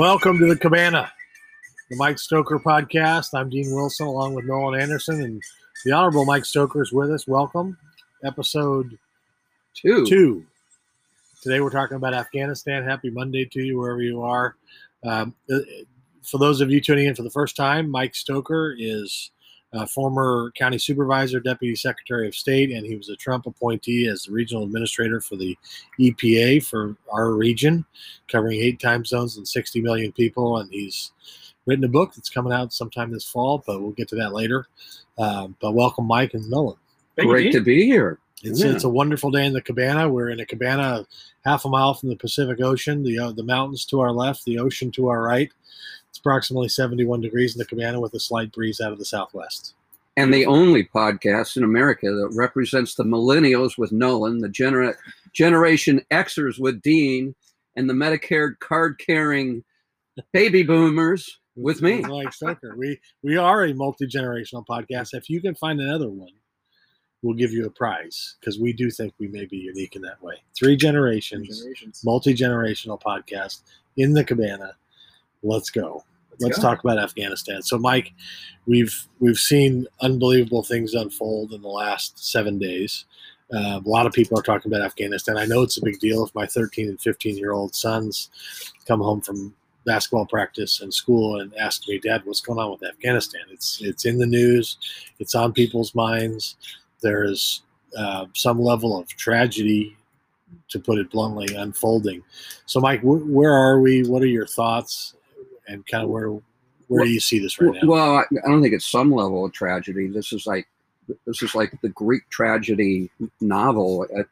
Welcome to the Cabana, the Mike Stoker podcast. I'm Dean Wilson along with Nolan Anderson, and the Honorable Mike Stoker is with us. Welcome. Episode Two. two. Today we're talking about Afghanistan. Happy Monday to you, wherever you are. Um, uh, for those of you tuning in for the first time, Mike Stoker is a former county supervisor, deputy secretary of state, and he was a Trump appointee as the regional administrator for the EPA for our region, covering eight time zones and 60 million people. And he's written a book that's coming out sometime this fall, but we'll get to that later. Um, but welcome, Mike and Nolan. Great to be here. It's, Yeah. it's a wonderful day in the cabana. We're in a cabana half a mile from the Pacific Ocean, the uh, the mountains to our left, the ocean to our right. It's approximately 71 degrees in the cabana with a slight breeze out of the southwest. And the only podcast in America that represents the millennials with Nolan, the genera- Generation Xers with Dean, and the Medicare card carrying baby boomers with me. Mike Stoker. We we are a multi-generational podcast. If you can find another one, we'll give you a prize because we do think we may be unique in that way. Three generations, multi-generational podcast in the cabana. Let's go. Let's Let's go. talk about Afghanistan. So, Mike, we've we've seen unbelievable things unfold in the last seven days. Uh, a lot of people are talking about Afghanistan. I know it's a big deal. If my 13 and 15 year old sons come home from basketball practice and school and ask me, Dad, what's going on with Afghanistan? It's it's in the news. It's on people's minds. There's uh, some level of tragedy, to put it bluntly, unfolding. So, Mike, wh- where are we? What are your thoughts? And kind of where where do you see this right now? Well, I I don't think it's some level of tragedy. This is like this is like the Greek tragedy novel at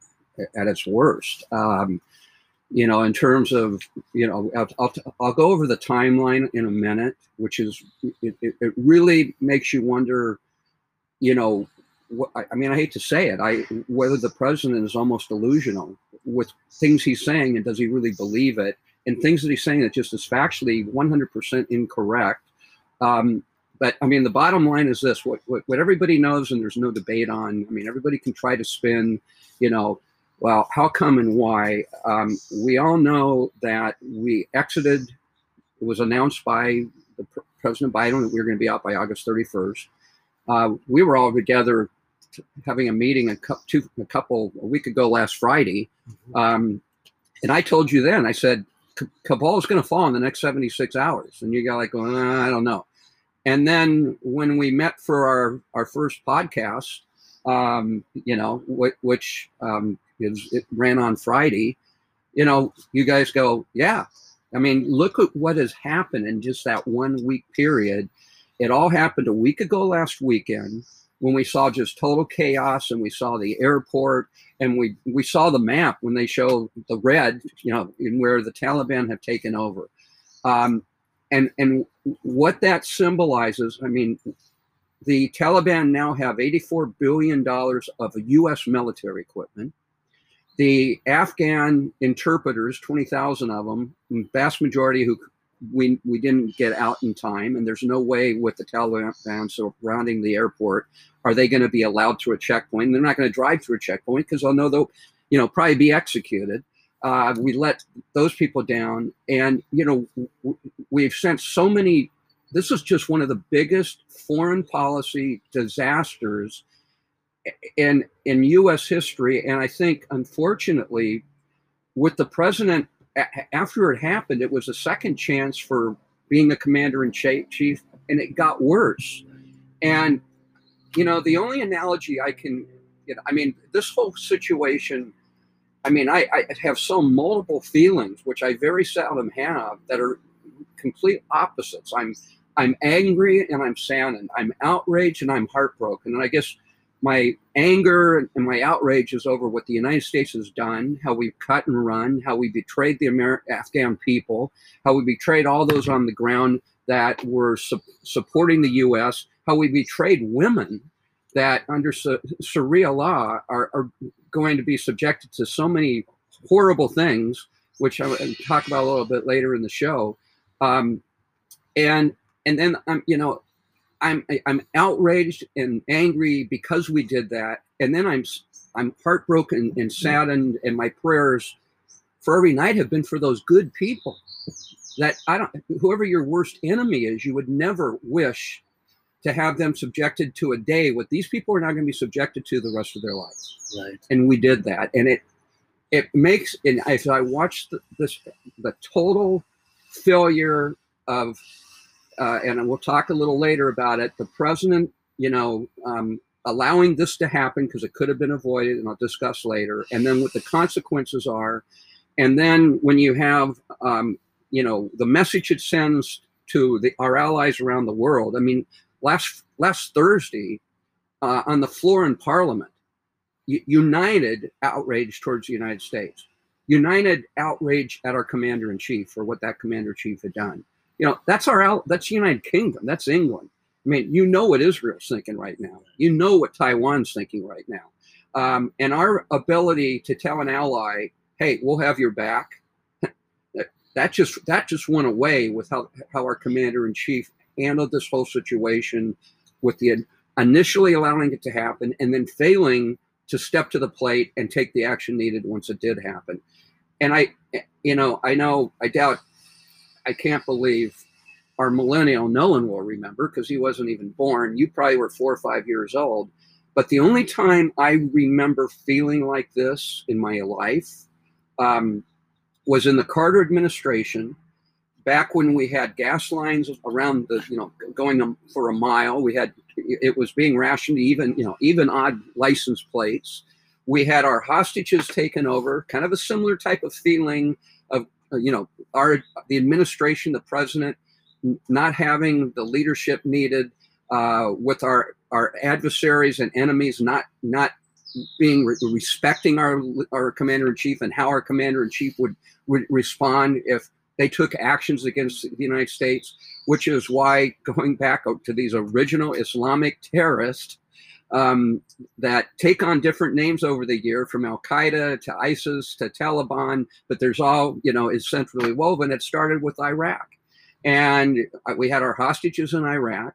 at its worst. Um, you know, in terms of you know, I'll, I'll, I'll go over the timeline in a minute, which is it, it, it really makes you wonder. You know, I mean, I hate to say it, I whether the president is almost delusional with things he's saying, and does he really believe it? And things that he's saying that just is factually 100% incorrect. Um, but I mean, the bottom line is this: what, what what everybody knows, and there's no debate on. I mean, everybody can try to spin, you know, well, how come and why? Um, we all know that we exited. It was announced by the Pr- President Biden that we were going to be out by August 31st. Uh, we were all together t- having a meeting a, cou- two, a couple a week ago last Friday, um, and I told you then. I said Is going to fall in the next 76 hours, and you got like, going, uh, I don't know. And then when we met for our our first podcast, um, you know, wh- which um, is it ran on Friday, you know, you guys go, yeah. I mean, look at what has happened in just that one week period. It all happened a week ago last weekend when we saw just total chaos and we saw the airport and we we saw the map when they show the red, you know, in where the Taliban have taken over. Um, and and what that symbolizes, I mean, the Taliban now have 84 billion dollars of U.S. military equipment. The Afghan interpreters, 20,000 of them, vast majority who we we didn't get out in time, and there's no way with the Taliban surrounding the airport are they going to be allowed through a checkpoint. They're not going to drive through a checkpoint because they'll know they'll, you know, probably be executed. Uh, we let those people down, and you know, w- we've sent so many. This is just one of the biggest foreign policy disasters in in U.S. history, and I think, unfortunately, with the president after it happened, it was a second chance for being the commander in chief, and it got worse. And you know, the only analogy I can, you know, I mean, this whole situation. I mean, I, I have so multiple feelings, which I very seldom have, that are complete opposites. I'm I'm angry and I'm saddened. I'm outraged and I'm heartbroken. And I guess my anger and my outrage is over what the United States has done, how we've cut and run, how we betrayed the Amer- Afghan people, how we betrayed all those on the ground that were su- supporting the U.S., how we betrayed women that under Sa- Sharia law are, are going to be subjected to so many horrible things, which I will talk about a little bit later in the show. Um, and and then I'm you know I'm I'm outraged and angry because we did that, and then I'm I'm heartbroken and saddened, and my prayers for every night have been for those good people, that I don't, whoever your worst enemy is, you would never wish to have them subjected to a day what these people are not going to be subjected to the rest of their lives. Right. And we did that, and it it makes and as I watched the, this the total failure of, uh, and we'll talk a little later about it. The president, you know, um, allowing this to happen because it could have been avoided, and I'll discuss later. And then what the consequences are, and then when you have, um, you know, the message it sends to the, our allies around the world. I mean, last last Thursday, uh, on the floor in Parliament, united outrage towards the United States, united outrage at our commander in chief for what that commander in chief had done. You know, that's our that's United Kingdom, that's England. I mean, you know what Israel's thinking right now. You know what Taiwan's thinking right now. Um, and our ability to tell an ally, "Hey, we'll have your back," that just that just went away with how how our commander in chief handled this whole situation, with the initially allowing it to happen and then failing to step to the plate and take the action needed once it did happen. And I, you know, I know, I doubt, I can't believe our millennial, no one will remember because he wasn't even born. You probably were four or five years old. But the only time I remember feeling like this in my life um, was in the Carter administration back when we had gas lines around the, you know, going for a mile, we had, it was being rationed even, you know, even odd license plates. We had our hostages taken over, kind of a similar type of feeling of, you know, our, the administration, the president, not having the leadership needed, uh, with our, our adversaries and enemies not, not being re- respecting our our commander in chief and how our commander in chief would, would respond if they took actions against the United States, which is why going back to these original Islamic terrorists um, that take on different names over the year, from Al Qaeda to ISIS to Taliban, but there's all you know is centrally woven. It started with Iraq, and uh, we had our hostages in Iraq,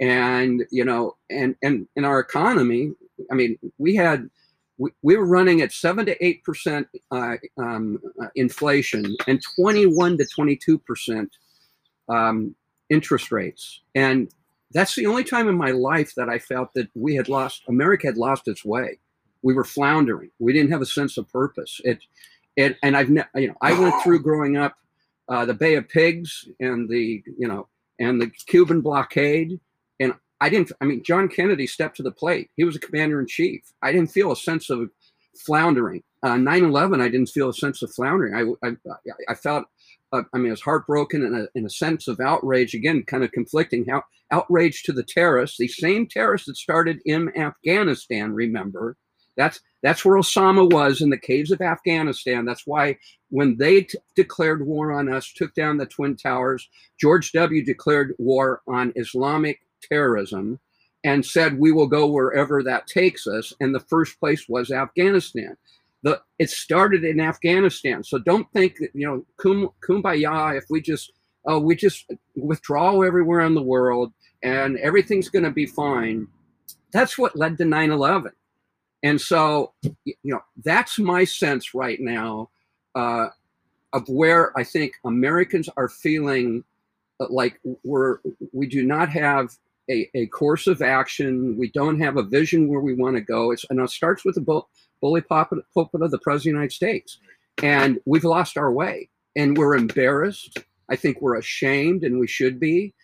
and you know, and and in our economy, I mean, we had we, we were running at seven to eight percent uh, um, uh, inflation and 21 to 22 percent um, interest rates, and that's the only time in my life that I felt that we had lost America had lost its way. We were floundering. We didn't have a sense of purpose. It, it, and I've ne- you know I went through growing up uh, the Bay of Pigs and the you know and the Cuban blockade And I didn't, I mean, John Kennedy stepped to the plate. He was a commander in chief. I didn't feel a sense of floundering. Uh, 9 11, I didn't feel a sense of floundering. I, I, I felt, uh, I mean, I was heartbroken and in a sense of outrage, again, kind of conflicting. How outrage to the terrorists, the same terrorists that started in Afghanistan, remember. That's that's where Osama was in the caves of Afghanistan. That's why when they t- declared war on us, took down the Twin Towers, George W. declared war on Islamic terrorism and said we will go wherever that takes us and the first place was afghanistan the it started in afghanistan. So don't think that you know kum, kumbaya if we just oh we just withdraw everywhere in the world and everything's going to be fine. That's what led to 9-11 and so you know that's my sense right now uh, of where i think americans are feeling like we're we do not have a, a course of action. We don't have a vision where we want to go. It's and it starts with the bull, bully pulpit, pulpit of the president of the United States, and we've lost our way, and we're embarrassed. I think we're ashamed, and we should be.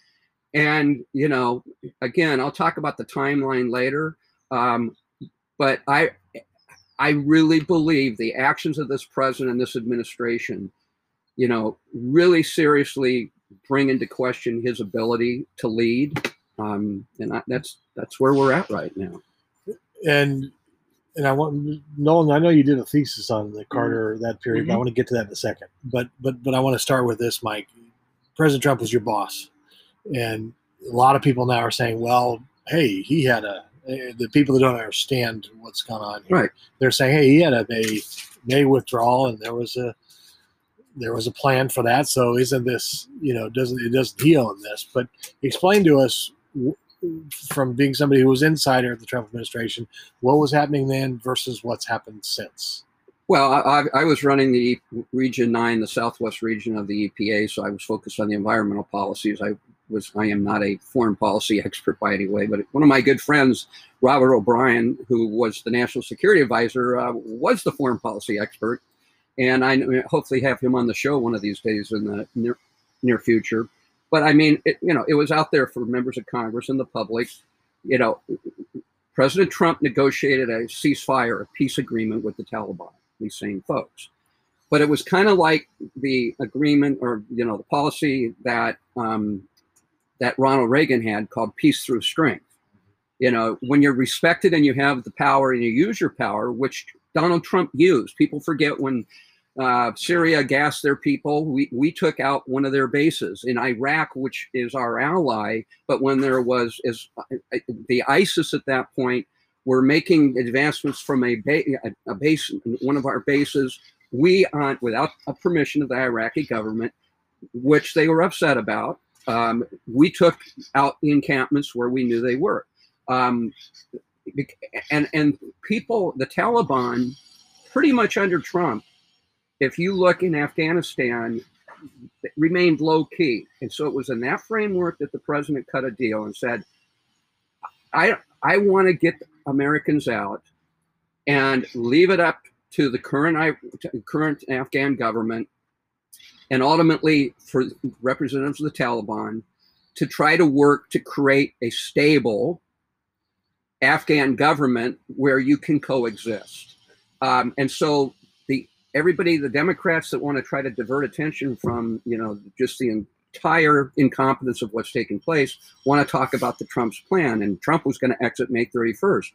And you know, again, I'll talk about the timeline later. Um, but I, I really believe the actions of this president and this administration, you know, really seriously bring into question his ability to lead um, and I, that's that's where we're at right now. And and I want Nolan. I know you did a thesis on the Carter that period, mm-hmm. but I mm-hmm. want to get to that in a second. But but but I want to start with this, Mike. President Trump was your boss, and a lot of people now are saying, well, hey, he had a. Eh, the people that don't understand what's going on here, right? They're saying, hey, he had a May May withdrawal, and there was a there was a plan for that. So isn't this, you know, doesn't it doesn't heal in this? But explain to us from being somebody who was insider of the Trump administration, what was happening then versus what's happened since? Well, I, I, was running the Region Nine, the Southwest region of the EPA, so I was focused on the environmental policies. I was I am not a foreign policy expert by any way, but one of my good friends, Robert O'Brien, who was the national security advisor, uh, was the foreign policy expert, and I hopefully have him on the show one of these days in the near, near future. But I mean, it, you know, it was out there for members of Congress and the public. You know, President Trump negotiated a ceasefire, a peace agreement with the Taliban. These same folks, but it was kind of like the agreement or you know the policy that um, that Ronald Reagan had called peace through strength. You know, when you're respected and you have the power and you use your power, which Donald Trump used. People forget when uh, Syria gassed their people. We, we took out one of their bases in Iraq, which is our ally. But when there was is uh, the ISIS at that point were making advancements from a, ba- a base, one of our bases. We, on without a permission of the Iraqi government, which they were upset about, um, we took out the encampments where we knew they were. Um, and and people, the Taliban, pretty much under Trump, if you look in Afghanistan, it remained low key. And so it was in that framework that the president cut a deal and said, I I want to get Americans out and leave it up to the current current Afghan government and ultimately for representatives of the Taliban to try to work to create a stable Afghan government where you can coexist. Um, and so everybody, the Democrats that want to try to divert attention from you know just the entire incompetence of what's taking place, want to talk about the Trump's plan. And Trump was going to exit May 31st.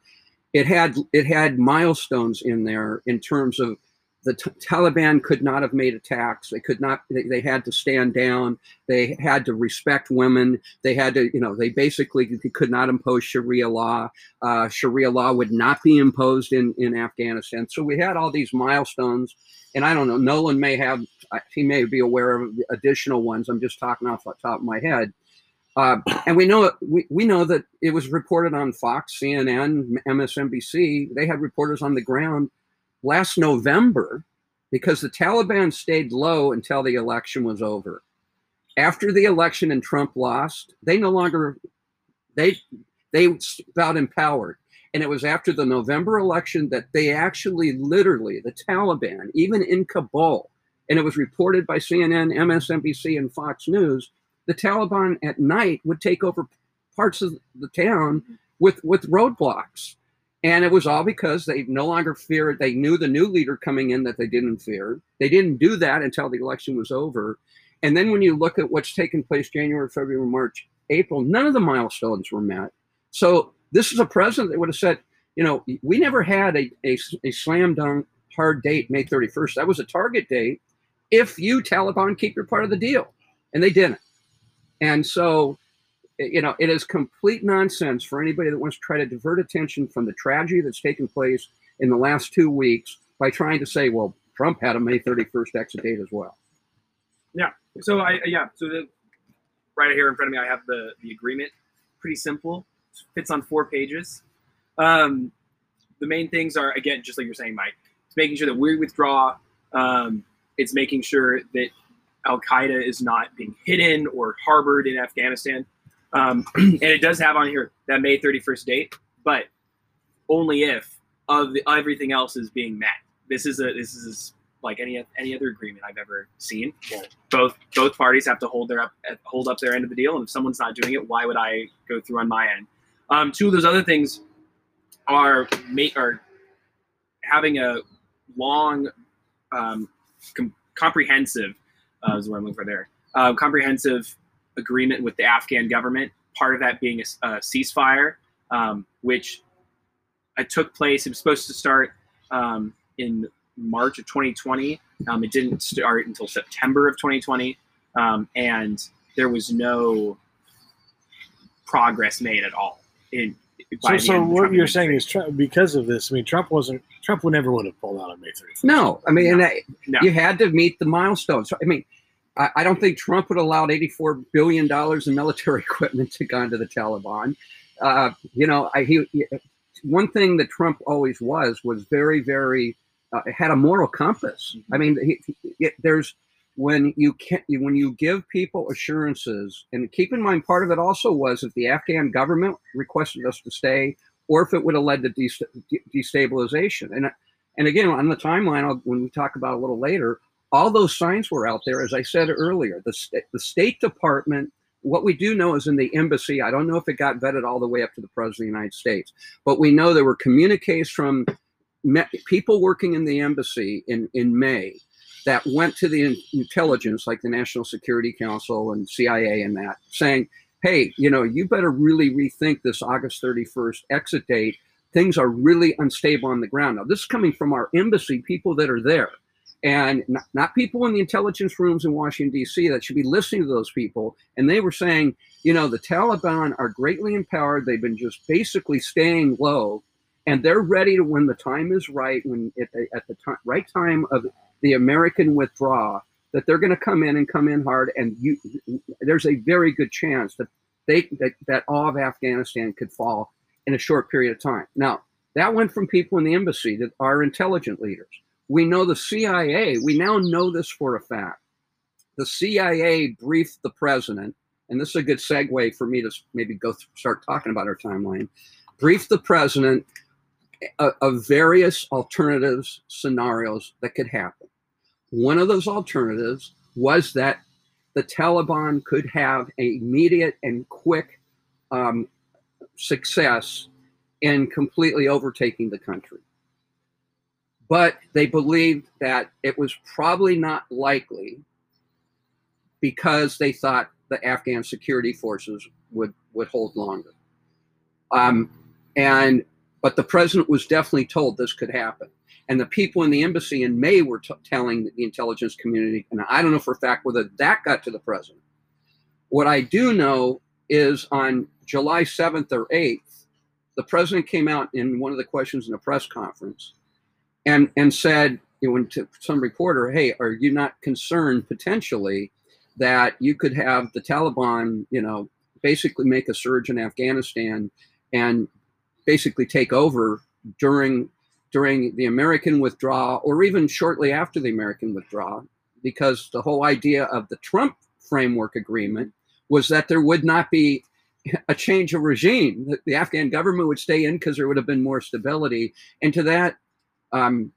It had it had milestones in there in terms of the t- Taliban could not have made attacks. They could not. They, they, had to stand down. They had to respect women. They had to, you know, they basically could not impose Sharia law. Uh, Sharia law would not be imposed in in Afghanistan. So we had all these milestones, and I don't know. Nolan may have. He may be aware of additional ones. I'm just talking off the top of my head. Uh, and we know we, we know that it was reported on Fox, CNN, MSNBC. They had reporters on the ground last November because the Taliban stayed low until the election was over. After the election and Trump lost, they no longer they they felt empowered. And it was after the November election that they actually literally the Taliban, even in Kabul, and it was reported by CNN, MSNBC, and Fox News, the Taliban at night would take over parts of the town with with roadblocks and it was all because they no longer feared, they knew the new leader coming in that they didn't fear. They didn't do that until the election was over. And then when you look at what's taken place January, February, March, April, none of the milestones were met. So this is a president that would have said, you know, we never had a, a, a slam dunk hard date, May 31st. That was a target date if you, Taliban, keep your part of the deal. And they didn't. And so you know, it is complete nonsense for anybody that wants to try to divert attention from the tragedy that's taken place in the last two weeks by trying to say, well, Trump had a May 31st exit date as well. Yeah. So I yeah. So the right here in front of me, I have the the agreement. Pretty simple. Fits on four pages. Um, the main things are again, just like you're saying, Mike. It's making sure that we withdraw. Um, it's making sure that Al Qaeda is not being hidden or harbored in Afghanistan. Um, and it does have on here that May 31st date, but only if of the, everything else is being met. This is a this is like any any other agreement I've ever seen. Both both parties have to hold their up hold up their end of the deal, and if someone's not doing it, why would I go through on my end? Um, two of those other things are make are having a long, um, com- comprehensive uh, is what I'm looking for there. Uh, comprehensive agreement with the Afghan government. Part of that being a, a ceasefire, um, which uh, took place. It was supposed to start um, in March of 2020. Um, it didn't start until September of 2020, um, and there was no progress made at all. In, so, so what you're saying is Trump, because of this. I mean, Trump wasn't. Trump would never would have pulled out on May 31st. No, I mean, no. no. you had to meet the milestones. I mean, I, I don't think Trump would allow $84 billion in military equipment to go into the Taliban. Uh, you know, I, he, he, one thing that Trump always was was very, very uh, had a moral compass. I mean, he, he, there's when you can when you give people assurances, and keep in mind, part of it also was if the Afghan government requested us to stay, or if it would have led to destabilization. And and again, on the timeline, I'll, when we talk about a little later, all those signs were out there. As I said earlier, the the State Department. What we do know is in the embassy. I don't know if it got vetted all the way up to the president of the United States, but we know there were communiques from people working in the embassy in in May that went to the intelligence, like the National Security Council and CIA, and that saying, "Hey, you know, you better really rethink this August 31st exit date. Things are really unstable on the ground." Now, this is coming from our embassy people that are there, and not, not people in the intelligence rooms in Washington D.C. that should be listening to those people. And they were saying, you know, the Taliban are greatly empowered. They've been just basically staying low and they're ready to when the time is right when at the time, right time of the American withdrawal that they're going to come in and come in hard, and you, there's a very good chance that they that, that all of Afghanistan could fall in a short period of time. Now that went from people in the embassy that are intelligent leaders. We know the CIA. We now know this for a fact. The CIA briefed the president, and this is a good segue for me to maybe go th- start talking about our timeline. Briefed the president of various alternatives scenarios that could happen. One of those alternatives was that the Taliban could have immediate and quick um, success in completely overtaking the country. But they believed that it was probably not likely because they thought the Afghan security forces would, would hold longer. Um, and but the president was definitely told this could happen. And the people in the embassy in May were t- telling the intelligence community, and I don't know for a fact whether that got to the president. What I do know is on July 7th or 8th, the president came out in one of the questions in a press conference and, and said, you know, to some reporter, hey, are you not concerned potentially that you could have the Taliban, you know, basically make a surge in Afghanistan and basically take over during during the American withdrawal or even shortly after the American withdrawal, because the whole idea of the Trump framework agreement was that there would not be a change of regime. The Afghan government would stay in because there would have been more stability. And to that, um,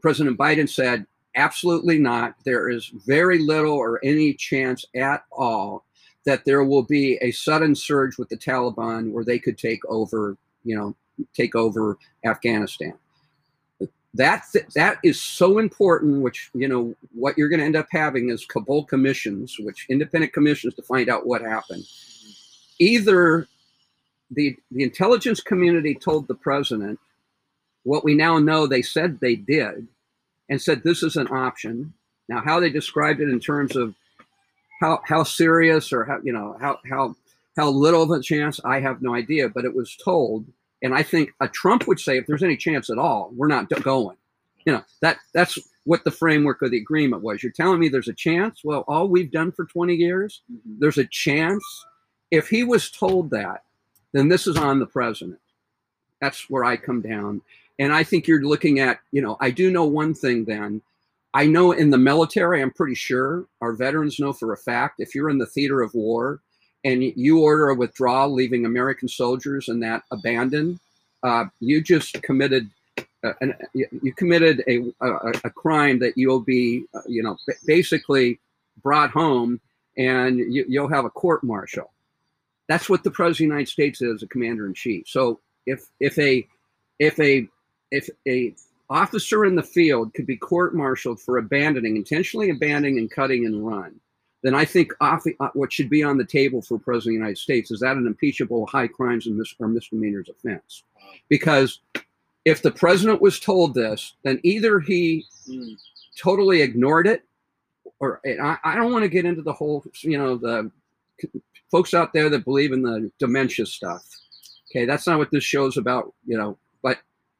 President Biden said, absolutely not. There is very little or any chance at all that there will be a sudden surge with the Taliban where they could take over you know, take over Afghanistan. That that is so important. Which you know, what you're going to end up having is Kabul commissions, which independent commissions to find out what happened. Either the the intelligence community told the president what we now know they said they did, and said this is an option. Now, how they described it in terms of how how serious or how you know how how how little of a chance, I have no idea, but it was told. And I think a Trump would say, if there's any chance at all, we're not going. You know, that that's what the framework of the agreement was. You're telling me there's a chance? Well, all we've done for 20 years, mm-hmm. there's a chance. If he was told that, then this is on the president. That's where I come down. And I think you're looking at, you know, I do know one thing then. I know in the military, I'm pretty sure our veterans know for a fact if you're in the theater of war, and you order a withdrawal, leaving American soldiers and that abandoned, uh, you just committed uh, you committed a, a, a, crime that you'll be, uh, you know, basically brought home and you, will have a court martial. That's what the president of the United States is, a commander in chief. So if if a if a if a officer in the field could be court martialed for abandoning, intentionally abandoning and cutting and run, then I think off, uh, what should be on the table for President of the United States is that an impeachable high crimes and mis- or misdemeanors offense. Because if the president was told this, then either he totally ignored it, or I, I don't want to get into the whole, you know, the folks out there that believe in the dementia stuff. Okay, that's not what this show's about, you know.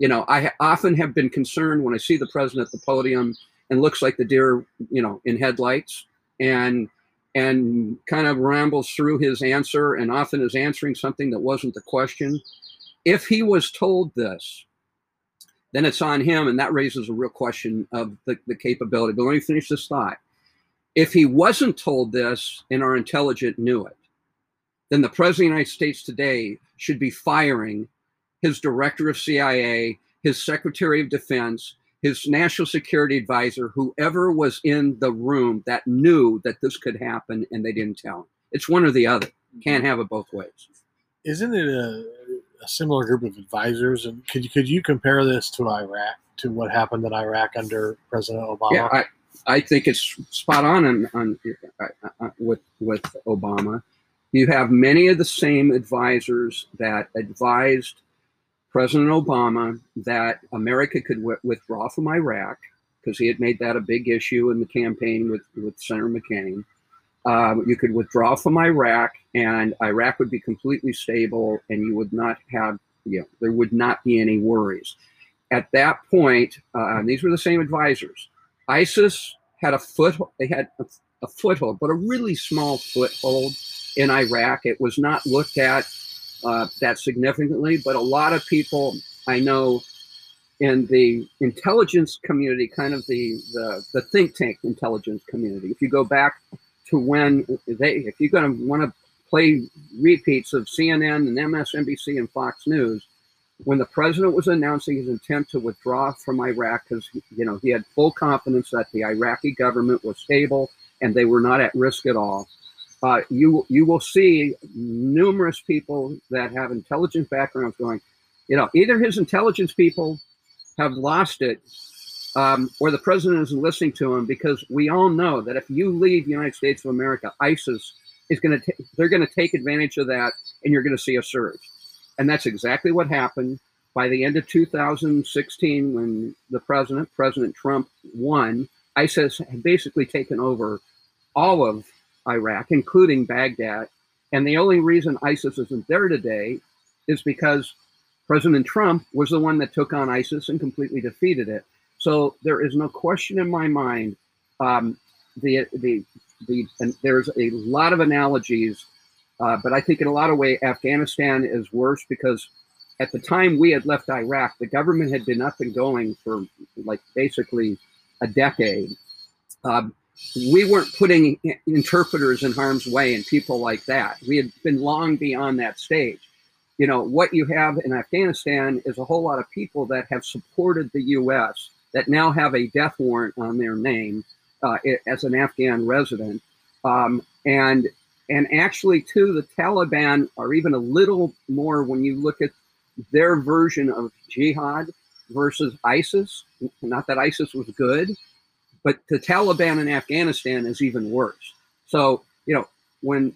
You know, I often have been concerned when I see the president at the podium and looks like the deer, you know, in headlights and and kind of rambles through his answer and often is answering something that wasn't the question. If he was told this, then it's on him, and that raises a real question of the, the capability. But let me finish this thought. If he wasn't told this and our intelligence knew it, then the President of the United States today should be firing his director of CIA, his secretary of defense, his national security advisor, whoever was in the room that knew that this could happen and they didn't tell him. It's one or the other. Can't have it both ways. Isn't it a, a similar group of advisors? And could you, could you compare this to Iraq, to what happened in Iraq under President Obama? Yeah, I, I think it's spot on, on, on uh, uh, with with Obama. You have many of the same advisors that advised President Obama that America could w- withdraw from Iraq because he had made that a big issue in the campaign with, with Senator McCain. Um, you could withdraw from Iraq, and Iraq would be completely stable, and you would not have, you know, there would not be any worries. At that point, uh, these were the same advisors. ISIS had a foot, they had a, a foothold, but a really small foothold in Iraq. It was not looked at uh, that significantly, but a lot of people I know in the intelligence community, kind of the, the, the think tank intelligence community, if you go back to when they, if you're going to want to play repeats of CNN and MSNBC and Fox News, when the president was announcing his intent to withdraw from Iraq, because you know he had full confidence that the Iraqi government was stable and they were not at risk at all uh, you you will see numerous people that have intelligent backgrounds going, you know, either his intelligence people have lost it, um, or the president isn't listening to him because we all know that if you leave the United States of America, ISIS is going to they're going to take advantage of that, and you're going to see a surge, and that's exactly what happened by the end of 2016 when the president President Trump won. ISIS had basically taken over all of Iraq, including Baghdad. And the only reason ISIS isn't there today is because President Trump was the one that took on ISIS and completely defeated it. So there is no question in my mind. Um, the the the there's a lot of analogies, uh, but I think in a lot of way Afghanistan is worse because at the time we had left Iraq, the government had been up and going for like basically a decade. Um, we weren't putting interpreters in harm's way and people like that. We had been long beyond that stage. You know, what you have in Afghanistan is a whole lot of people that have supported the U.S. that now have a death warrant on their name uh, as an Afghan resident. Um, and and actually, too, the Taliban are even a little more when you look at their version of jihad versus ISIS. Not that ISIS was good, but the Taliban in Afghanistan is even worse. So, you know, when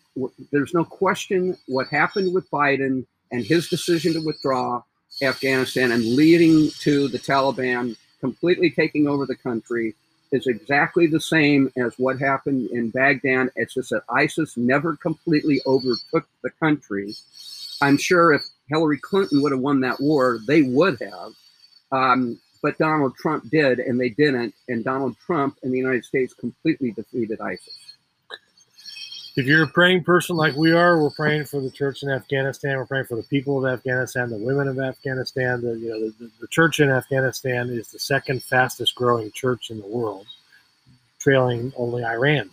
there's no question what happened with Biden and his decision to withdraw Afghanistan and leading to the Taliban completely taking over the country is exactly the same as what happened in Baghdad. It's just that ISIS never completely overtook the country. I'm sure if Hillary Clinton would have won that war, they would have. Um, but Donald Trump did, and they didn't. And Donald Trump and the United States completely defeated ISIS. If you're a praying person like we are, we're praying for the church in Afghanistan. We're praying for the people of Afghanistan, the women of Afghanistan. The you know the, the church in Afghanistan is the second fastest growing church in the world, trailing only Iran.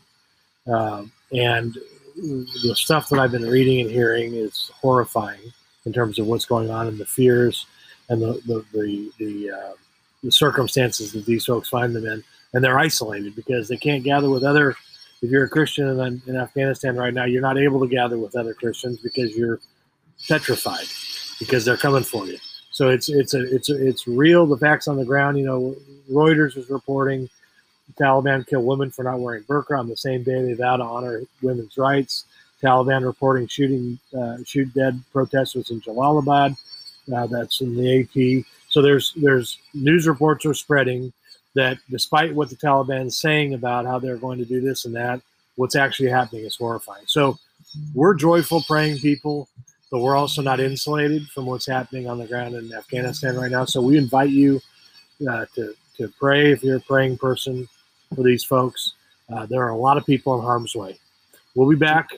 Um, and the stuff that I've been reading and hearing is horrifying in terms of what's going on and the fears and the the the, the uh, the circumstances that these folks find them in, and they're isolated because they can't gather with other. If you're a Christian in, in Afghanistan right now, you're not able to gather with other Christians because you're petrified because they're coming for you. So it's it's a, it's a, it's real. The facts on the ground. You know, Reuters is reporting Taliban kill women for not wearing burqa on the same day they vow to honor women's rights. Taliban reporting shooting uh, shoot dead protesters in Jalalabad. Uh, that's in the AP. So there's there's news reports are spreading that despite what the Taliban is saying about how they're going to do this and that, what's actually happening is horrifying. So we're joyful praying people, but we're also not insulated from what's happening on the ground in Afghanistan right now. So we invite you uh, to to pray if you're a praying person for these folks. Uh, there are a lot of people in harm's way. We'll be back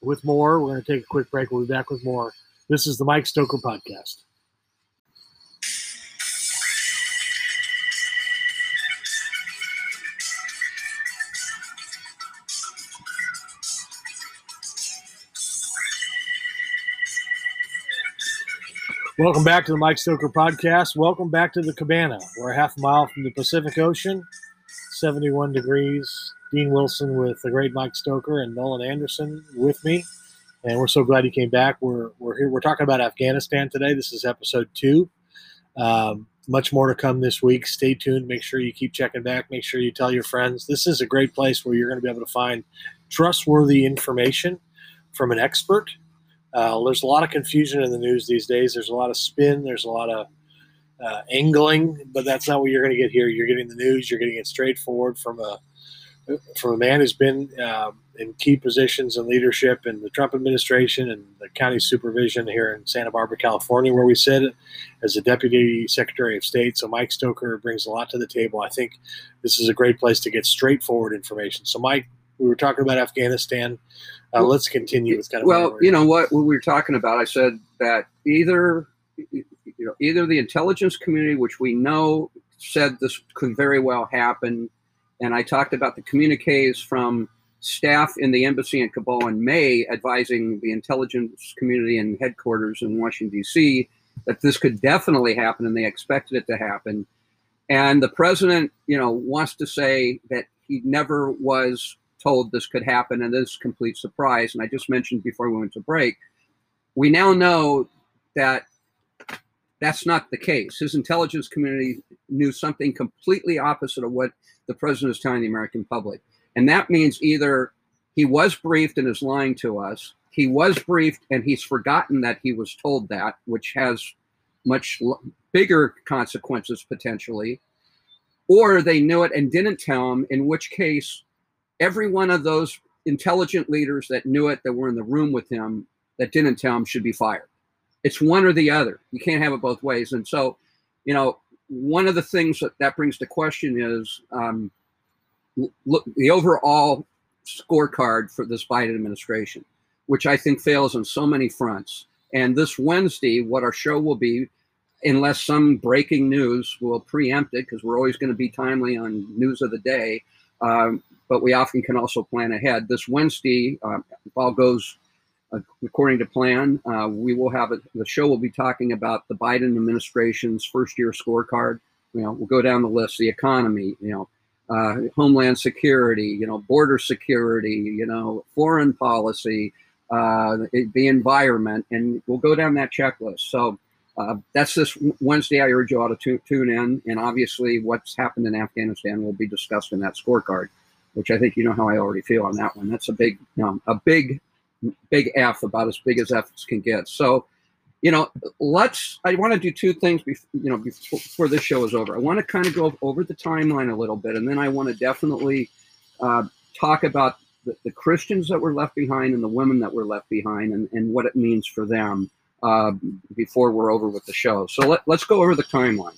with more. We're going to take a quick break. We'll be back with more. This is the Mike Stoker Podcast. Welcome back to the Mike Stoker podcast. Welcome back to the cabana. We're a half mile from the Pacific Ocean, 71 degrees. Dean Wilson with the great Mike Stoker and Nolan Anderson with me. And we're so glad you came back. We're, we're here. We're talking about Afghanistan today. This is episode two. Um, much more to come this week. Stay tuned. Make sure you keep checking back. Make sure you tell your friends. This is a great place where you're going to be able to find trustworthy information from an expert uh, there's a lot of confusion in the news these days. There's a lot of spin. There's a lot of uh, angling, but that's not what you're going to get here. You're getting the news. You're getting it straightforward from a from a man who's been um, in key positions in leadership in the Trump administration and the county supervision here in Santa Barbara, California, where we sit as a deputy secretary of state. So Mike Stoker brings a lot to the table. I think this is a great place to get straightforward information. So Mike, we were talking about Afghanistan. Uh, let's continue with kind of. Well, you know what, what we were talking about. I said that either you know either the intelligence community, which we know said this could very well happen, and I talked about the communiques from staff in the embassy in Kabul in May advising the intelligence community and headquarters in Washington D.C. that this could definitely happen, and they expected it to happen. And the president, you know, wants to say that he never was told this could happen and this complete surprise. And I just mentioned before we went to break, we now know that that's not the case. His intelligence community knew something completely opposite of what the president is telling the American public. And that means either he was briefed and is lying to us, he was briefed and he's forgotten that he was told that, which has much bigger consequences potentially, or they knew it and didn't tell him, in which case every one of those intelligent leaders that knew it, that were in the room with him, that didn't tell him should be fired. It's one or the other. You can't have it both ways. And so, you know, one of the things that that brings to question is um, look the overall scorecard for this Biden administration, which I think fails on so many fronts. And this Wednesday, what our show will be, unless some breaking news will preempt it, because we're always going to be timely on news of the day. Um, but we often can also plan ahead. This Wednesday, uh, if all goes uh, according to plan, uh, we will have a, the show will be talking about the Biden administration's first year scorecard. You know, we'll go down the list: the economy, you know, uh, homeland security, you know, border security, you know, foreign policy, uh, the environment, and we'll go down that checklist. So. Uh, that's this Wednesday. I urge you all to tune in, and obviously, what's happened in Afghanistan will be discussed in that scorecard which I think you know how I already feel on that one. That's a big, know, a big, big F, about as big as F's can get. So, you know, let's. I want to do two things. Before, you know, before this show is over, I want to kind of go over the timeline a little bit, and then I want to definitely uh, talk about the, the, Christians that were left behind and the women that were left behind, and, and what it means for them. Uh, before we're over with the show, so let, let's go over the timeline.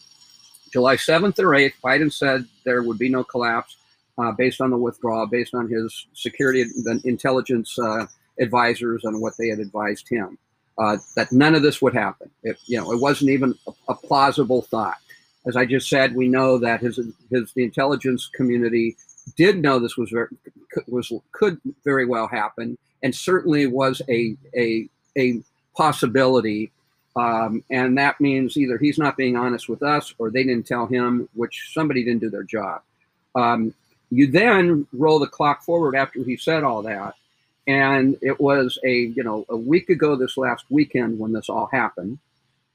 July 7th or 8th, Biden said there would be no collapse uh, based on the withdrawal, based on his security and intelligence uh, advisors and what they had advised him. Uh, that none of this would happen. It, you know, it wasn't even a, a, plausible thought. As I just said, we know that his his the intelligence community did know this was very, was could very well happen, and certainly was a a a possibility. Um, and that means either he's not being honest with us, or they didn't tell him, which somebody didn't do their job. Um, you then roll the clock forward after he said all that. And it was a, you know, a week ago this last weekend when this all happened.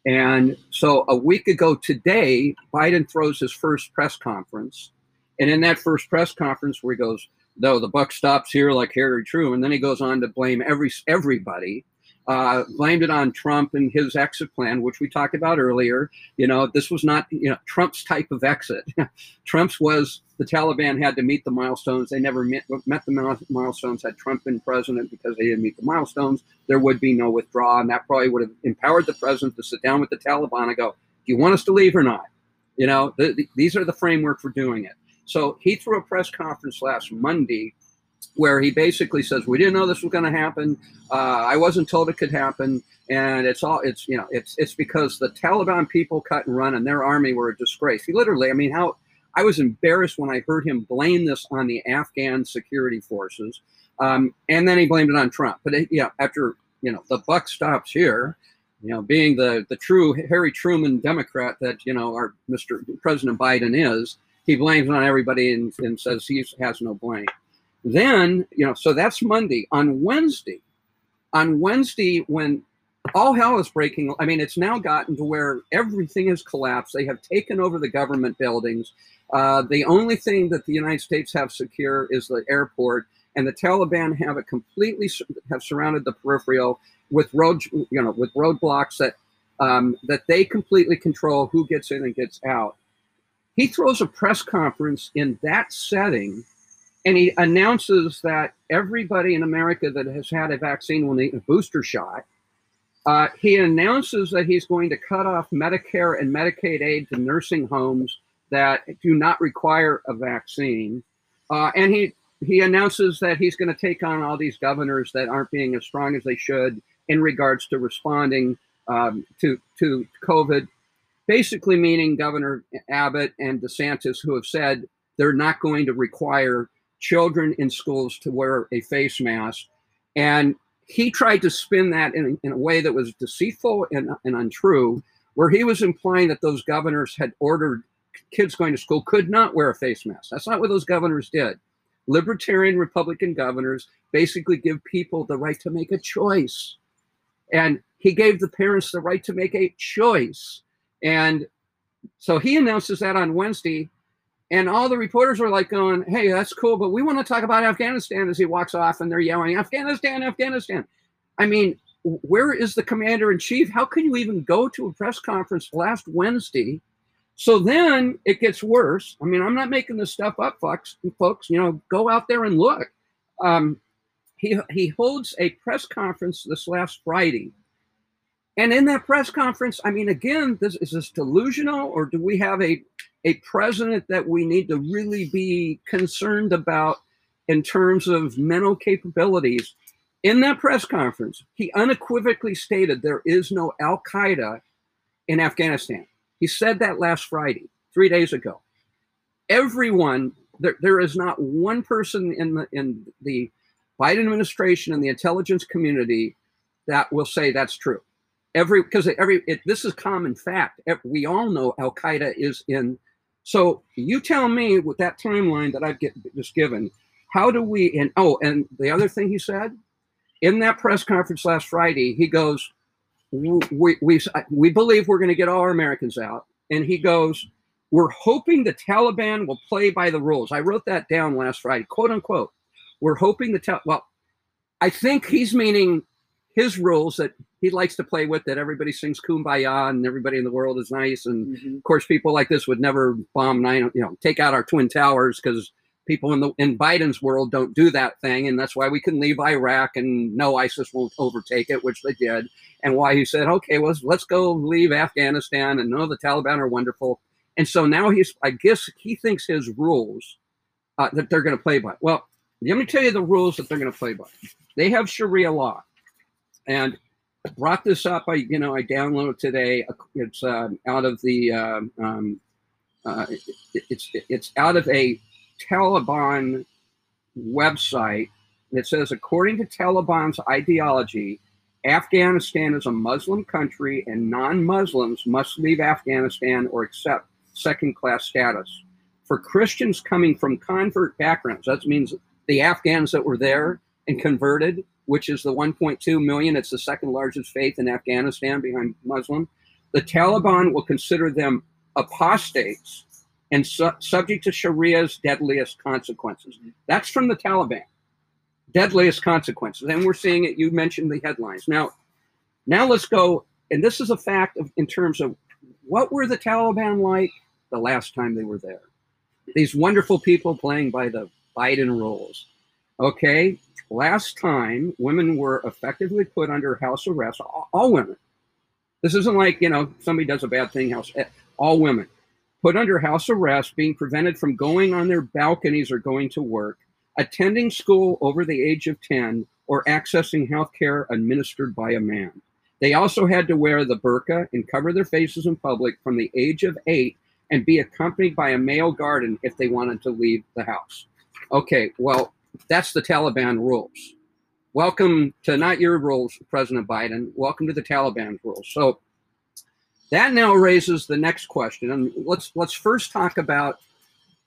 And so a week ago today, Biden throws his first press conference. And in that first press conference where he goes, though the buck stops here like Harry Truman, then he goes on to blame every everybody uh, blamed it on Trump and his exit plan, which we talked about earlier. You know, this was not you know Trump's type of exit. Trump's was the Taliban had to meet the milestones. They never met, met the milestones. Had Trump been president because they didn't meet the milestones, there would be no withdrawal, and that probably would have empowered the president to sit down with the Taliban and go, "Do you want us to leave or not?" You know, the, the, these are the framework for doing it. So he threw a press conference last Monday where he basically says we didn't know this was going to happen. Uh, I wasn't told it could happen, and it's all it's you know it's it's because the Taliban people cut and run, and their army were a disgrace. He literally, I mean, how I was embarrassed when I heard him blame this on the Afghan security forces, um, and then he blamed it on Trump. But it, yeah, after you know the buck stops here, you know, being the the true Harry Truman Democrat that you know our Mr. President Biden is, he blames on everybody and, and says he has no blame. Then you know, so that's Monday. On Wednesday, on Wednesday when all hell is breaking. I mean, it's now gotten to where everything has collapsed. They have taken over the government buildings. Uh, the only thing that the United States have secure is the airport, and the Taliban have it completely have surrounded the peripheral with road, you know, with roadblocks that um, that they completely control who gets in and gets out. He throws a press conference in that setting, and he announces that everybody in America that has had a vaccine will need a booster shot uh, he announces that he's going to cut off Medicare and Medicaid aid to nursing homes that do not require a vaccine. Uh, and he, he announces that he's going to take on all these governors that aren't being as strong as they should in regards to responding um, to, to COVID, basically meaning Governor Abbott and DeSantis, who have said they're not going to require children in schools to wear a face mask. And he tried to spin that in, in a way that was deceitful and, and untrue, where he was implying that those governors had ordered kids going to school could not wear a face mask. That's not what those governors did. Libertarian Republican governors basically give people the right to make a choice. And he gave the parents the right to make a choice. And so he announces that on Wednesday. And all the reporters were like going, hey, that's cool, but we want to talk about Afghanistan as he walks off and they're yelling, Afghanistan, Afghanistan. I mean, where is the commander in chief? How can you even go to a press conference last Wednesday? So then it gets worse. I mean, I'm not making this stuff up, folks. Folks, you know, go out there and look. Um, he he holds a press conference this last Friday, and in that press conference, I mean, again, this is this delusional, or do we have a a president that we need to really be concerned about in terms of mental capabilities. In that press conference, he unequivocally stated there is no Al Qaeda in Afghanistan. He said that last Friday, three days ago. Everyone, there, there is not one person in the in the Biden administration and the intelligence community that will say that's true. Every because every it, this is common fact. We all know Al Qaeda is in so you tell me with that timeline that I've get, just given, how do we? And oh, and the other thing he said in that press conference last Friday, he goes, "We we we believe we're going to get all our Americans out," and he goes, "We're hoping the Taliban will play by the rules." I wrote that down last Friday, quote unquote. We're hoping the Tal- well, I think he's meaning his rules that he likes to play with it. everybody sings kumbaya and everybody in the world is nice. And mm-hmm. of course people like this would never bomb nine you know take out our twin towers because people in the in biden's world don't do that thing. And that's why we can leave iraq and no isis won't overtake it which they did. And why he said okay well let's go leave afghanistan and no the taliban are wonderful. And so now he's i guess he thinks his rules uh, that they're going to play by. Well let me tell you the rules that they're going to play by. They have sharia law. And brought this up. I you know I downloaded today. It's uh, out of the um, um uh, it, it's it's out of a Taliban website. It says according to Taliban's ideology, Afghanistan is a Muslim country, and non-Muslims must leave Afghanistan or accept second-class status. For Christians coming from convert backgrounds, that means the Afghans that were there and converted which is the 1.2 million. It's the second largest faith in Afghanistan behind Muslim. The Taliban will consider them apostates and su- subject to Sharia's deadliest consequences. That's from the Taliban. Deadliest consequences. And we're seeing it. You mentioned the headlines. Now, now let's go. And this is a fact of, in terms of what were the Taliban like the last time they were there? These wonderful people playing by the Biden rules. Okay, last time women were effectively put under house arrest, all, women. This isn't like, you know, somebody does a bad thing, house, eh, all women put under house arrest, being prevented from going on their balconies or going to work, attending school over the age of 10, or accessing health care administered by a man. They also had to wear the burqa and cover their faces in public from the age of eight and be accompanied by a male guardian if they wanted to leave the house. Okay, well, that's the Taliban rules. welcome to not your rules, President Biden. Welcome to the Taliban rules. So that now raises the next question, and let's let's first talk about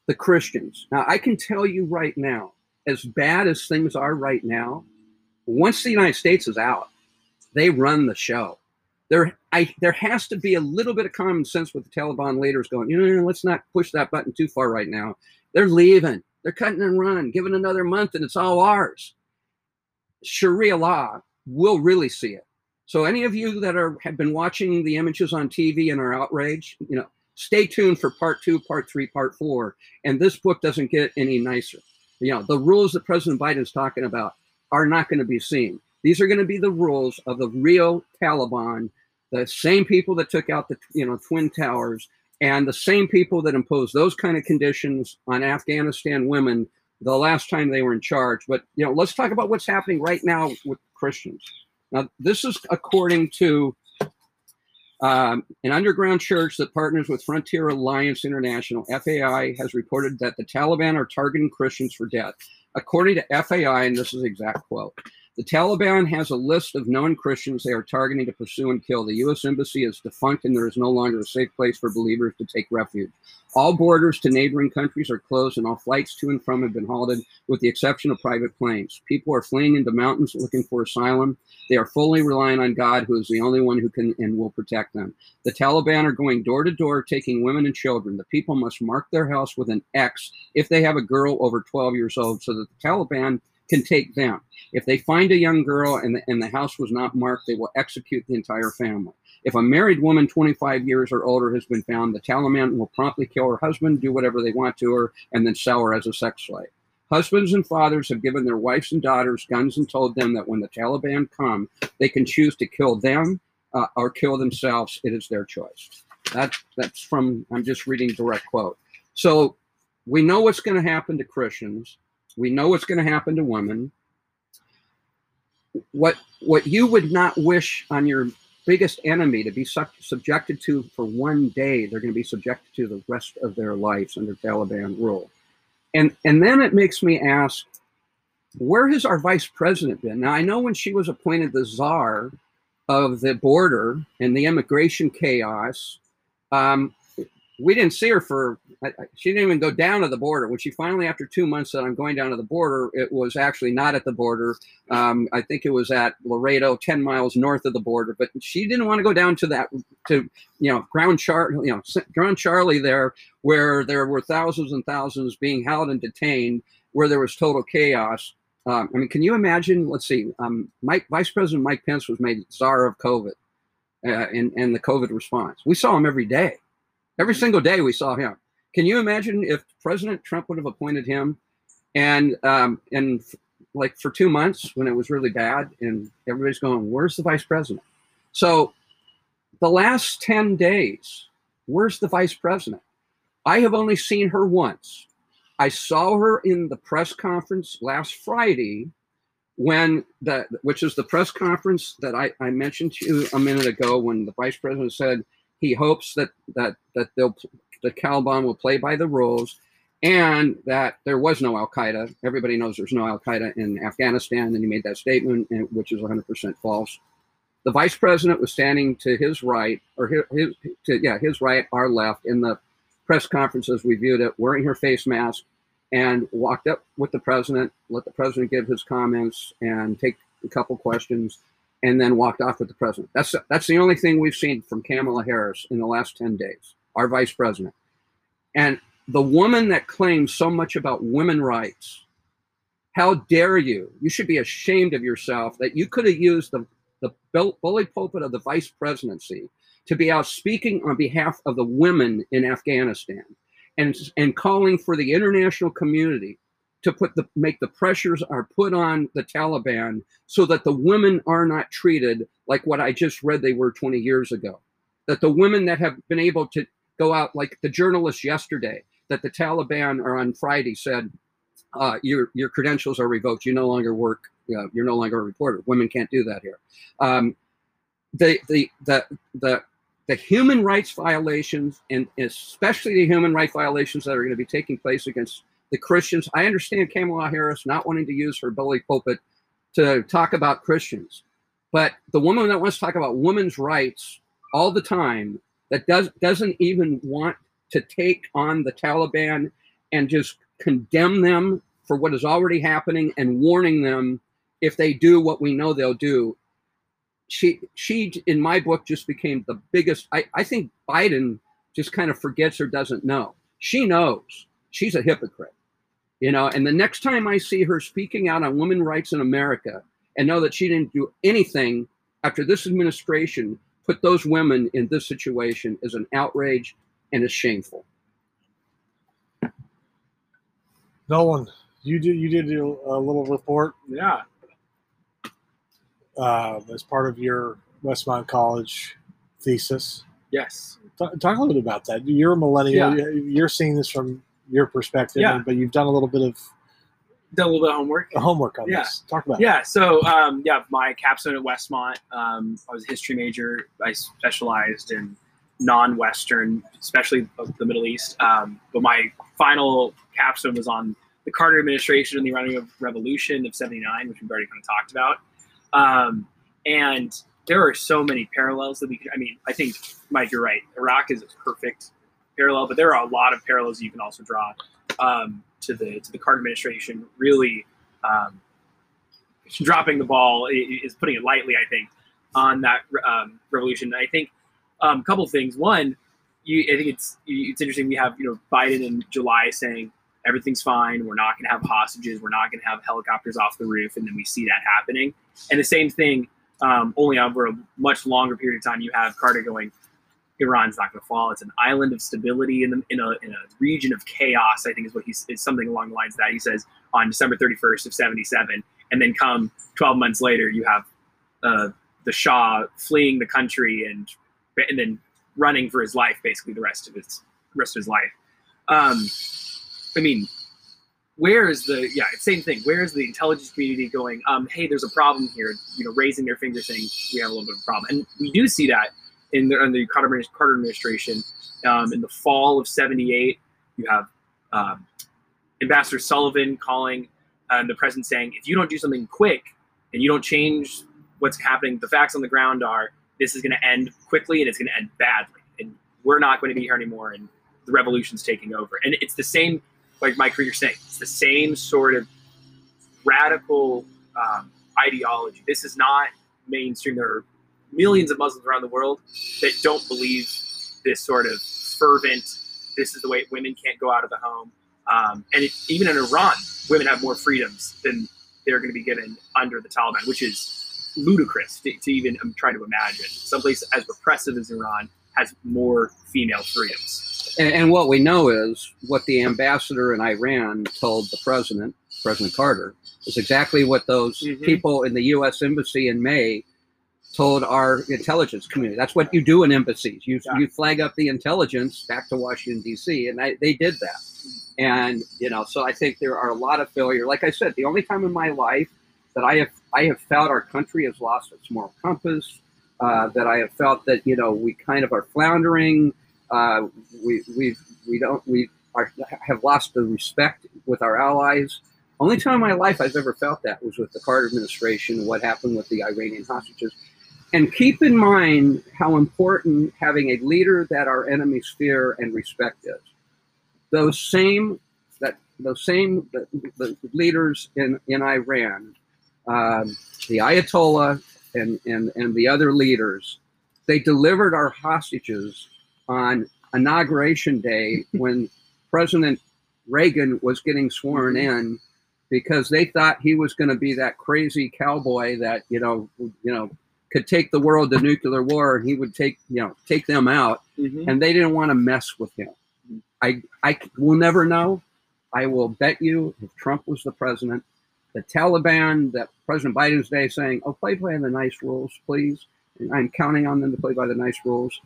the Christians. Now, I can tell you right now, as bad as things are right now, once the United States is out, they run the show. There, I, there has to be a little bit of common sense with the Taliban leaders going, you know, let's not push that button too far right now. They're leaving. They're cutting and run. Give it another month, and it's all ours. Sharia law will really see it. So, any of you that are have been watching the images on TV and are outraged, you know, stay tuned for part two, part three, part four. And this book doesn't get any nicer. You know, the rules that President Biden is talking about are not going to be seen. These are going to be the rules of the real Taliban, the same people that took out the you know twin towers, and the same people that imposed those kind of conditions on Afghanistan women the last time they were in charge. But you know, let's talk about what's happening right now with Christians. Now, this is according to um, an underground church that partners with Frontier Alliance International, FAI, has reported that the Taliban are targeting Christians for death. According to FAI, and this is exact quote, the Taliban has a list of known Christians they are targeting to pursue and kill. The U.S. Embassy is defunct and there is no longer a safe place for believers to take refuge. All borders to neighboring countries are closed and all flights to and from have been halted, with the exception of private planes. People are fleeing into mountains looking for asylum. They are fully relying on God, who is the only one who can and will protect them. The Taliban are going door to door, taking women and children. The people must mark their house with an X if they have a girl over 12 years old, so that the Taliban can take them. If they find a young girl and the, and the house was not marked, they will execute the entire family. If a married woman 25 years or older has been found, the Taliban will promptly kill her husband, do whatever they want to her, and then sell her as a sex slave. Husbands and fathers have given their wives and daughters guns and told them that when the Taliban come, they can choose to kill them uh, or kill themselves. It is their choice. That, that's from, I'm just reading direct quote. So we know what's going to happen to Christians. We know what's going to happen to women. What what you would not wish on your biggest enemy to be su- subjected to for one day, they're going to be subjected to the rest of their lives under Taliban rule. And and then it makes me ask, where has our vice president been? Now I know when she was appointed the czar of the border and the immigration chaos, um, we didn't see her for she didn't even go down to the border. When she finally after two months said i'm going down to the border it was actually not at the border. Um, i think it was at laredo 10 miles north of the border but she didn't want to go down to that to you know ground charlie you know ground charlie there where there were thousands and thousands being held and detained where there was total chaos. Um, i mean can you imagine let's see um, mike vice president mike pence was made czar of covid uh, and, and the covid response. We saw him every day Every single day we saw him. Can you imagine if President Trump would have appointed him and um, and like for two months when it was really bad and everybody's going, where's the vice president? So the last 10 days, where's the vice president? I have only seen her once. I saw her in the press conference last Friday when the which is the press conference that I, I mentioned to you a minute ago when the vice president said he hopes that that that they'll the Taliban will play by the rules, and that there was no Al Qaeda. Everybody knows there's no Al Qaeda in Afghanistan, and he made that statement, which is 100% false. The vice president was standing to his right, or his, his to, yeah, his right, our left, in the press conference as we viewed it, wearing her face mask, and walked up with the president, let the president give his comments, and take a couple questions and then walked off with the president. That's that's the only thing we've seen from Kamala Harris in the last 10 days, our vice president. And the woman that claims so much about women rights, how dare you? You should be ashamed of yourself that you could have used the, the bully pulpit of the vice presidency to be out speaking on behalf of the women in Afghanistan and, and calling for the international community to put the make the pressures are put on the Taliban so that the women are not treated like what I just read they were 20 years ago. That the women that have been able to go out, like the journalist yesterday, that the Taliban or on Friday said, uh, your your credentials are revoked. You no longer work. Uh, you're no longer a reporter. Women can't do that here. Um, the, the the the the human rights violations, and especially the human rights violations that are going to be taking place against the Christians. I understand Kamala Harris not wanting to use her bully pulpit to talk about Christians. But the woman that wants to talk about women's rights all the time, that does doesn't even want to take on the Taliban and just condemn them for what is already happening and warning them if they do what we know they'll do. She she in my book just became the biggest I, I think Biden just kind of forgets or doesn't know. She knows she's a hypocrite. You know, and the next time I see her speaking out on women's rights in America and know that she didn't do anything after this administration put those women in this situation is an outrage and is shameful. Nolan, you did you did a, a little report Yeah. uh, as part of your Westmont College thesis. Yes. Talk, talk a little bit about that. You're a millennial. Yeah. You're seeing this from your perspective, Yeah. but you've done a little bit of Done a little bit of homework. homework on Yeah. this. Talk about it. Yeah, so um, yeah, my capstone at Westmont, um, I was a history major. I specialized in non-Western, especially the Middle East. Um, but my final capstone was on the Carter administration and the Iranian Revolution of '79, which we've already kind of talked about. Um, and there are so many parallels that we could. I mean, I think Mike, you're right. Iraq is a perfect parallel, but there are a lot of parallels you can also draw um, to the to the Carter administration. Really. Um, dropping the ball is putting it lightly, I think, on that um, revolution. I think um, a couple things. One, you, I think it's it's interesting. We have you know Biden in July saying everything's fine. We're not going to have hostages. We're not going to have helicopters off the roof, and then we see that happening. And the same thing, um, only over a much longer period of time, you have Carter going. Iran's not going to fall. It's an island of stability in, the, in, a, in a region of chaos. I think is what he's is something along the lines that he says on December 31st of 77 and then come 12 months later you have uh, the shah fleeing the country and and then running for his life basically the rest of his rest of his life um, i mean where is the yeah same thing where is the intelligence community going um, hey there's a problem here you know raising their finger saying we have a little bit of a problem and we do see that in the, the carter, carter administration um, in the fall of 78 you have um, ambassador sullivan calling and the president saying, if you don't do something quick and you don't change what's happening, the facts on the ground are this is going to end quickly and it's going to end badly, and we're not going to be here anymore, and the revolution's taking over. And it's the same, like Mike Krieger saying, it's the same sort of radical um, ideology. This is not mainstream. Are millions of Muslims around the world that don't believe this sort of fervent. This is the way women can't go out of the home. Um, and it, even in Iran, women have more freedoms than they're going to be given under the Taliban, which is ludicrous to, to even um, try to imagine. Someplace as repressive as Iran has more female freedoms. And, and what we know is what the ambassador in Iran told the president, President Carter, is exactly what those Mhm. people in the U.S. embassy in May told our intelligence community. That's what you do in embassies. You Yeah. you flag up the intelligence back to Washington D.C. and I, they did that. And you know, so I think there are a lot of failure. Like I said, the only time in my life that I have I have felt our country has lost its moral compass. Uh, that I have felt that you know we kind of are floundering. Uh, we we we don't we are, have lost the respect with our allies. Only time in my life I've ever felt that was with the Carter administration and what happened with the Iranian hostages. And keep in mind how important having a leader that our enemies fear and respect is. Those same that those same the, the leaders in in Iran, um, the Ayatollah and, and and the other leaders, they delivered our hostages on inauguration day when President Reagan was getting sworn in because they thought he was going to be that crazy cowboy that you know you know could take the world to nuclear war and he would take you know take them out and they didn't want to mess with him. I I will never know. I will bet you if Trump was the president, the Taliban that President Biden's day saying, "Oh, play by the nice rules, please," and I'm counting on them to play by the nice rules.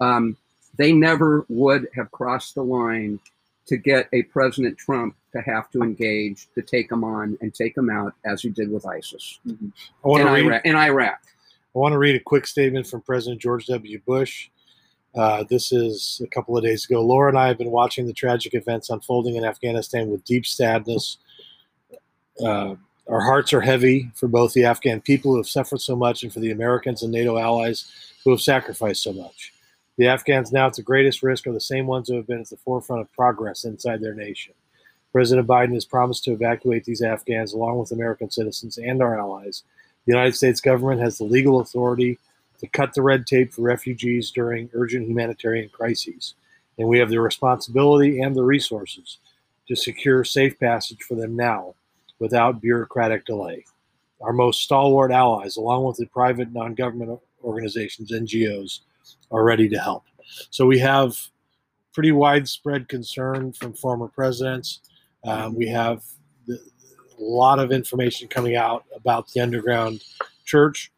Um, they never would have crossed the line to get a President Trump to have to engage to take them on and take them out as he did with ISIS I want in. Iraq. In Iraq. I want to read a quick statement from President George W. Bush. Uh, this is a couple of days ago. Laura and I have been watching the tragic events unfolding in Afghanistan with deep sadness. Uh, our hearts are heavy for both the Afghan people who have suffered so much and for the Americans and NATO allies who have sacrificed so much. The Afghans now at the greatest risk are the same ones who have been at the forefront of progress inside their nation. President Biden has promised to evacuate these Afghans along with American citizens and our allies. The United States government has the legal authority to cut the red tape for refugees during urgent humanitarian crises, and we have the responsibility and the resources to secure safe passage for them now without bureaucratic delay. Our most stalwart allies, along with the private non government organizations, NGOs, are ready to help. So we have pretty widespread concern from former presidents. Um, we have the, a lot of information coming out about the underground church.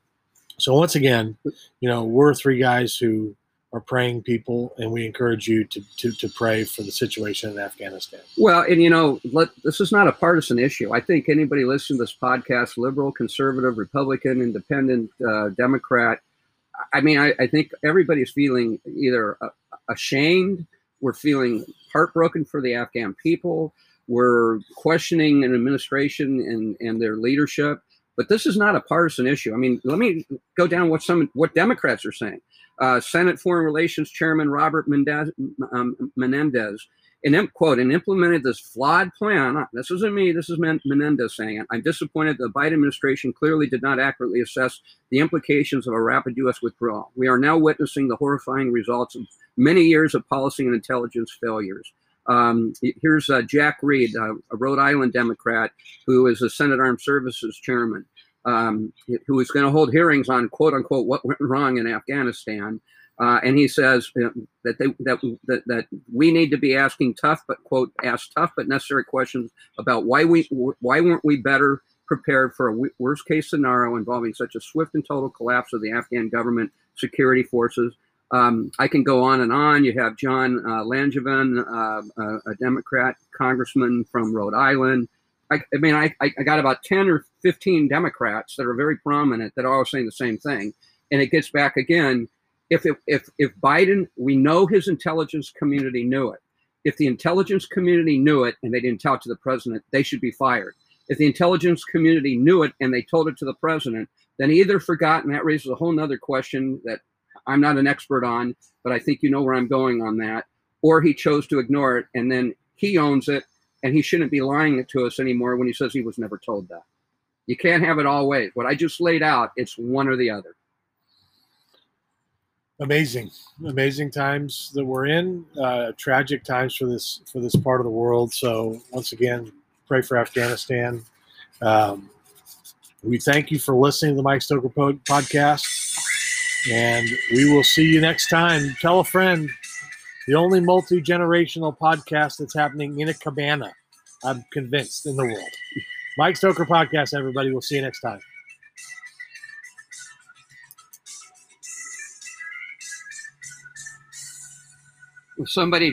So once again, you know, we're three guys who are praying people, and we encourage you to, to, to pray for the situation in Afghanistan. Well, and you know, let, this is not a partisan issue. I think anybody listening to this podcast, liberal, conservative, Republican, independent, uh, Democrat, I mean, I, I, think everybody's feeling either uh, ashamed, we're feeling heartbroken for the Afghan people, we're questioning an administration and, and their leadership. But this is not a partisan issue. I mean, let me go down what some what Democrats are saying. Uh, Senate Foreign Relations Chairman Robert Mendez, um, Menendez, and quote, and implemented this flawed plan. This isn't me. This is Menendez saying it. I'm disappointed the Biden administration clearly did not accurately assess the implications of a rapid U.S. withdrawal. We are now witnessing the horrifying results of many years of policy and intelligence failures. Um, here's uh, Jack Reed, uh, a Rhode Island Democrat who is the Senate Armed Services Chairman, um, who is going to hold hearings on quote unquote what went wrong in Afghanistan. Uh, and he says you know, that they that, that that we need to be asking tough but quote ask tough but necessary questions about why we why weren't we better prepared for a worst case scenario involving such a swift and total collapse of the Afghan government security forces um, I can go on and on. You have John uh, Langevin, uh, a Democrat congressman from Rhode Island. I, I mean, I, I got about 10 or 15 Democrats that are very prominent that are all saying the same thing. And it gets back again. If, if, if, if Biden, we know his intelligence community knew it. If the intelligence community knew it and they didn't tell it to the president, they should be fired. If the intelligence community knew it and they told it to the president, then either forgot, and that raises a whole nother question that I'm not an expert on, but I think you know where I'm going on that. Or he chose to ignore it and then he owns it and he shouldn't be lying to us anymore when he says he was never told that. You can't have it all ways. What I just laid out, it's one or the other. Amazing, amazing times that we're in. Uh, tragic times for this for this part of the world. So once again, pray for Afghanistan. Um, we thank you for listening to the Mike Stoker podcast. And we will see you next time. Tell a friend. The only multi generational podcast that's happening in a cabana, I'm convinced, in the world. Mike Stoker Podcast, everybody. We'll see you next time. Somebody